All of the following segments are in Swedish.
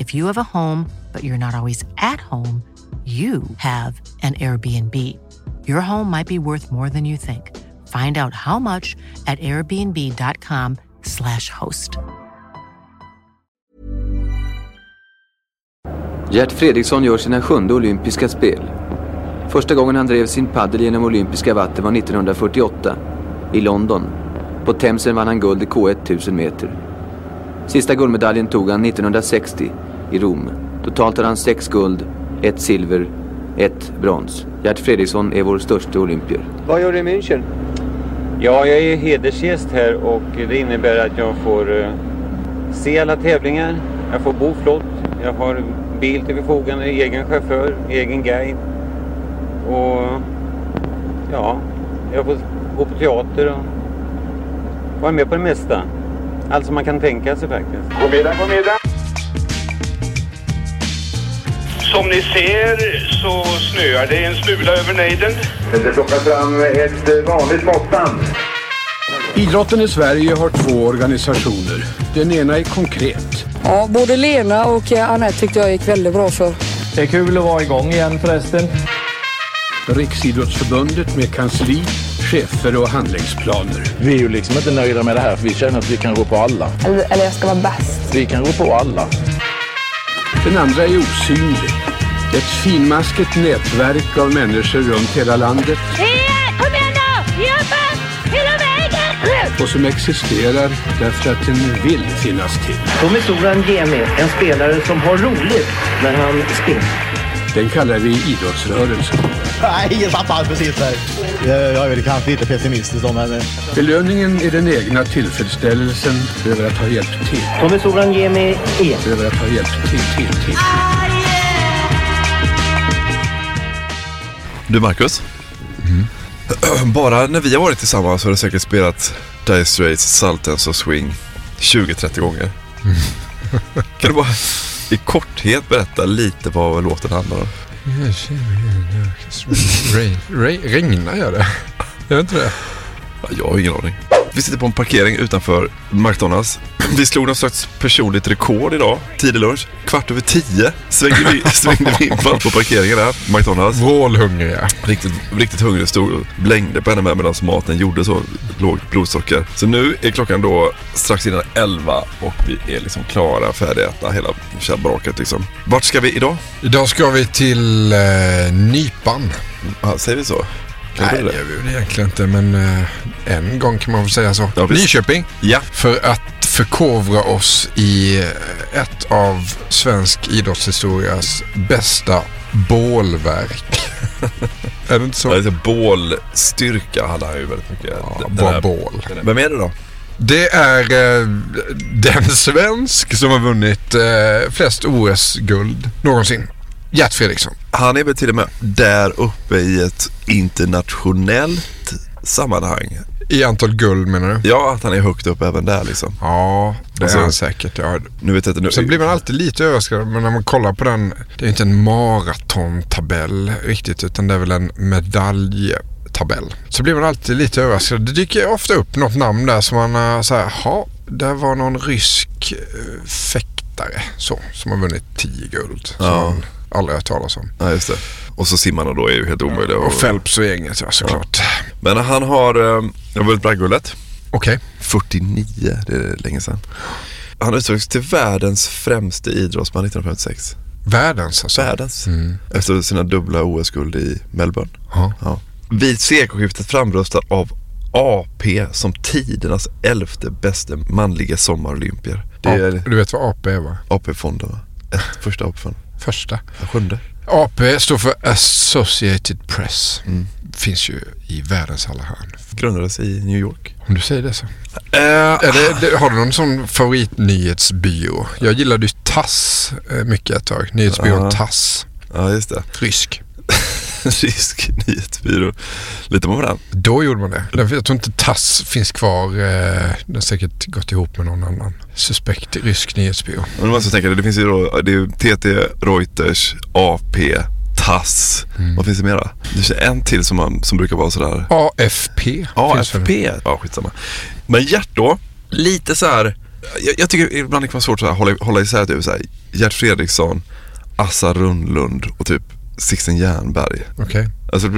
If you have a home, but you're not always at home, you have an Airbnb. Your home might be worth more than you think. Find out how much at airbnb.com/slash host. Gert Fredriksson gör sina sjunde olympiska spel. Första gången han drev sin paddel genom olympiska vatten var 1948 i London. På Themsen vann han guld i K1000 meter. Sista guldmedaljen tog han 1960 i Rom. Totalt har han sex guld, ett silver, ett brons. Gert Fredriksson är vår största olympier. Vad gör du i München? Ja, jag är hedersgäst här och det innebär att jag får uh, se alla tävlingar. Jag får bo flott. Jag har bil till förfogande, egen chaufför, egen guide. Och ja, jag får gå på teater och vara med på det mesta. Allt som man kan tänka sig faktiskt. God middag, god middag. Som ni ser så snöar det en smula över nejden. Det plockas fram ett vanligt måttband. Idrotten i Sverige har två organisationer. Den ena är konkret. Ja, både Lena och Anette tyckte jag gick väldigt bra för. Det är kul att vara igång igen förresten. Riksidrottsförbundet med kansli, chefer och handlingsplaner. Vi är ju liksom inte nöjda med det här för vi känner att vi kan gå på alla. Eller, eller jag ska vara bäst. Vi kan gå på alla. Den andra är osynlig. Ett finmaskigt nätverk av människor runt hela landet. Kom igen då! Jobba! Hela vägen! Och som existerar därför att den vill finnas till. Tommy Soran Gemi, en spelare som har roligt när han spelar. Den kallar vi idrottsrörelsen. Nej, jag tappade precis där. Jag är väl kanske lite pessimistisk om men... Belöningen är den egna tillfredsställelsen över att ha hjälpt till. Tommy Soran Gemi E. Över att ha hjälpt till, till, till. Du Marcus? Mm. Bara när vi har varit tillsammans har du säkert spelat Dire Straits, Sultans och Swing 20-30 gånger. Mm. kan du bara i korthet berätta lite vad låten handlar om? Regnar gör det? Jag vet inte det. Jag har ingen aning. Vi sitter på en parkering utanför McDonalds. Vi slog någon slags personligt rekord idag. Tidig lunch. Kvart över tio svängde vi, svängde vi in på parkeringen här. McDonalds. Vrålhungriga. Riktigt, riktigt hungrig. Stod blängde på henne med medan maten gjorde så lågt blodsocker. Så nu är klockan då strax innan elva och vi är liksom klara, äta hela tjabbraket liksom. Vart ska vi idag? Idag ska vi till eh, Nypan. Ja, säger vi så? Nej, det gör vi väl egentligen inte, men eh, en gång kan man väl säga så. Ja, visst. Nyköping. Ja. För att förkovra oss i eh, ett av svensk idrottshistorias bästa bålverk. är det inte så? Ja, det är bålstyrka handlar ju väldigt mycket. Ja, Den bara här- bål. Vem är det då? Det är eh, den svensk som har vunnit eh, flest OS-guld någonsin. Gert Fredriksson. Han är väl till och med där uppe i ett internationellt sammanhang. I antal guld menar du? Ja, att han är högt upp även där liksom. Ja, det Alltså, är han säkert. Ja. Nu vet jag inte, nu, Sen blir man alltid lite överraskad men när man kollar på den. Det är inte en maratontabell riktigt utan det är väl en medaljtabell. Så blir man alltid lite överraskad. Det dyker ofta upp något namn där som man uh, säger, ja, där var någon rysk uh, fäktare så, som har vunnit 10 guld. Ja. Aldrig hört talas om. Ja, just det. Och så simmarna då är ju helt omöjliga. Och Phelps och gänget ja, såklart. Men han har, eh, vunnit bragdguldet. Okej. 49, det är länge sedan. Han utsågs till världens främste idrottsman 1956. Världens alltså? Världens. Efter sina dubbla OS-guld i Melbourne. Ja. Ja. Vid sekelskiftet framröstad av AP som tidernas elfte bästa manliga sommarolympier. Det är Du vet vad AP är va? AP-fonden va? Ett, första AP-fonden. Första. Ja, Sjunde. AP står för Associated Press. Mm. Finns ju i världens alla hörn. Grundades i New York. Om du säger det så. Eh, Eller, det, har du någon sån favoritnyhetsbyrå? Jag gillade ju TASS eh, mycket ett tag. Nyhetsbyrån Ja. TASS. Ja, just det. Rysk. Rysk nyhetsbyrå. Litar man på den? Då gjorde man det. Jag tror inte TASS finns kvar. Eh, den har säkert gått ihop med någon annan suspekt rysk nyhetsbyrå. Men man måste tänka, det finns ju då, det är TT, Reuters, AP, TASS. Mm. Vad finns det mera? Det finns en till som, man, som brukar vara sådär. AFP. AFP. Ja, skitsamma. Men Gert då, lite så här. Jag, jag tycker ibland det kan vara svårt att hålla, hålla isär typ så här. Gert Fredriksson, Assa Rundlund och typ Sixten Jernberg. Okej. Alltså,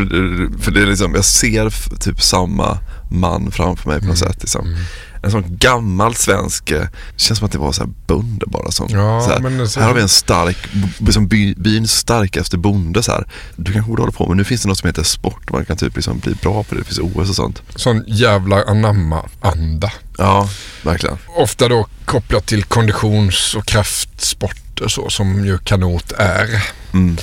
för det är liksom, jag ser typ samma man framför mig på något Mm. sätt. Liksom. En sån gammal svensk, eh, känns som att det var så här bönder bara som, Ja, så här, men alltså- här har vi en stark, b- som by, byns starkaste bonde så här. Du kanske borde hålla på men nu finns det något som heter sport, man kan typ liksom bli bra på det, det finns OS och sånt. Sån jävla anamma-anda. Ja, verkligen. Ofta då kopplat till konditions och kraftsporter så som ju kanot är. Mm.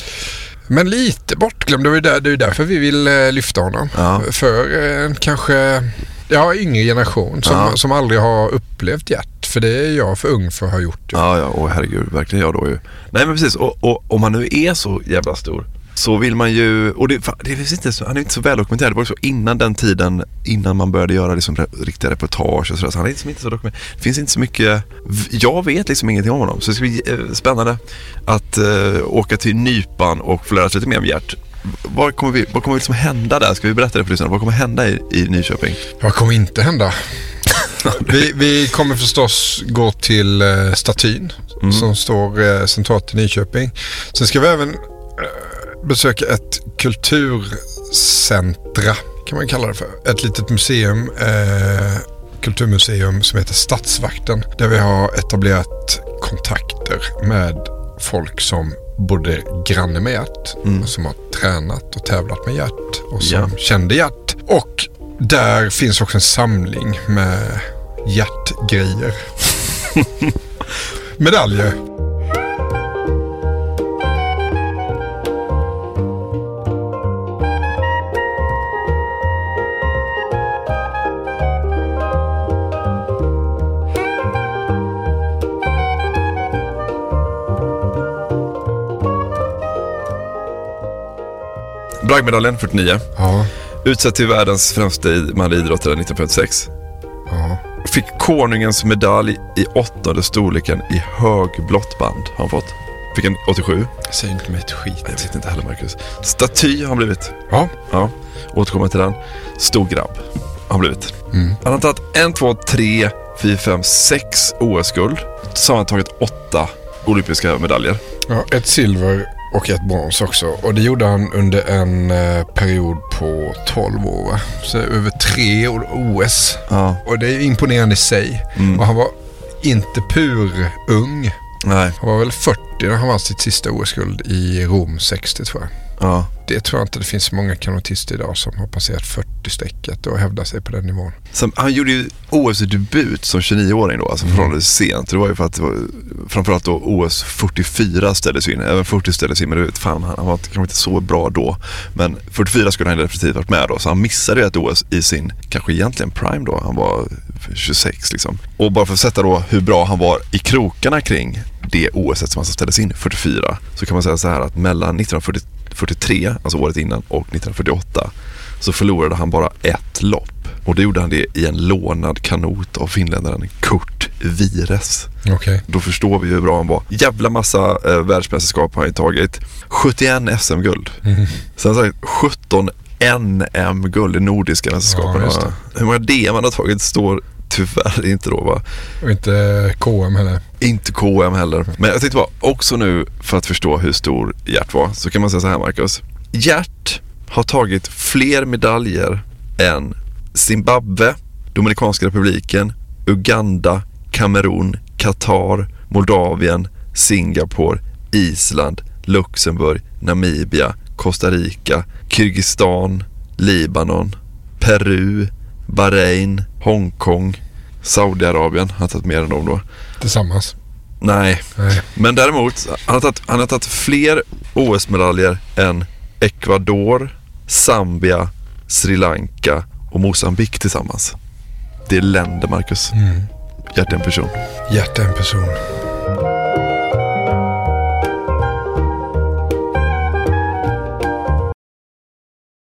Men lite bortglömd. Det är ju där, det är därför vi vill eh, lyfta honom. Ja. För eh, en kanske ja, yngre generation som, Ja. som aldrig har upplevt hjärt. För det är jag för ung för att ha gjort. Ja, ja, och herregud, verkligen jag då ju. Nej men precis, och, och om man nu är så jävla stor så vill man ju, och det, det finns inte så, han är inte så väldokumenterad. Det var också innan den tiden, innan man började göra liksom riktiga reportage och sådär. Så han är liksom inte så dokumenterad. Det finns inte så mycket, jag vet liksom ingenting om honom. Så det ska bli eh, spännande att eh, åka till Nypan och få lära sig lite mer om Gert. Vad kommer, vi, vad kommer liksom hända där? Ska vi berätta det för lyssnarna? Vad kommer hända i, i Nyköping? Vad kommer inte hända? vi, vi kommer förstås gå till eh, statyn Mm. som står centralt i Nyköping. Sen ska vi även besöka ett kulturcentra kan man kalla det för. Ett litet museum, eh, kulturmuseum som heter Stadsvakten. Där vi har etablerat kontakter med folk som både granne med Gert, som har tränat och tävlat med Gert och som Ja. kände Gert. Och där finns också en samling med hjärtgrejer. Medaljer. Bragdmedaljen 49. Ja. Utsedd till världens främsta i- manliga idrottare 1956. Ja. Fick konungens medalj i åttonde storleken i högblått band har han fått. Fick en 87. Jag säger inte med ett skit. Jag vet inte heller Marcus. Staty har han blivit. Ja. Ja, återkommer till den. Stor grabb har han blivit. Mm. Han har tagit en, två, tre, fyra, fem, sex OS-guld. Sammantaget åtta olympiska medaljer. Ja, ett silver och ett brons också. Och det gjorde han under en eh, period på 12 år. Va? Så över tre år OS. Ja. Och det är imponerande i sig. Mm. Och han var inte pur ung. Nej. Han var väl 40 när han vann sitt sista OS-guld i Rom 60 tror jag. Ja. Det tror jag inte det finns många kanotister idag som har passerat 40-strecket och hävdar sig på den nivån. Som, han gjorde ju OS-debut som 29-åring då, alltså förhållandevis sent. Det var ju för att det var, framförallt då OS 44 ställdes in. Även 40 ställdes in, men du vet, fan, han, han var kanske inte så bra då. Men 44 skulle han definitivt varit med då, så han missade ju ett OS i sin, kanske egentligen prime då. Han var 26 liksom. Och bara för att sätta då hur bra han var i krokarna kring det OS som alltså ställdes in 44, så kan man säga så här att mellan 1943, alltså året innan, och 1948 så förlorade han bara ett lopp. Och då gjorde han det i en lånad kanot av finländaren Kurt Vires. Okej. Då förstår vi hur bra han var. Jävla massa eh, världsmästerskap har han ju tagit. 71 SM-guld. Mm. Sen tagit 17 NM-guld i nordiska mästerskapen. Ja? Hur många DM han har tagit står tyvärr inte då va? Och inte KM heller. Inte KM heller. Men jag tänkte bara, också nu för att förstå hur stor Gert var, så kan man säga så här Marcus. Gert har tagit fler medaljer än Zimbabwe, Dominikanska republiken, Uganda, Kamerun, Qatar, Moldavien, Singapore, Island, Luxemburg, Namibia, Costa Rica, Kyrgyzstan, Libanon, Peru, Bahrain, Hongkong, Saudiarabien. Han har tagit mer än dem då. Tillsammans. Nej, Nej. men däremot han har tagit, han har tagit fler OS-medaljer än Ecuador, Zambia, Sri Lanka och Mosambik tillsammans. Det är länder, Marcus. Mm. Är en person. Hjärta är en person.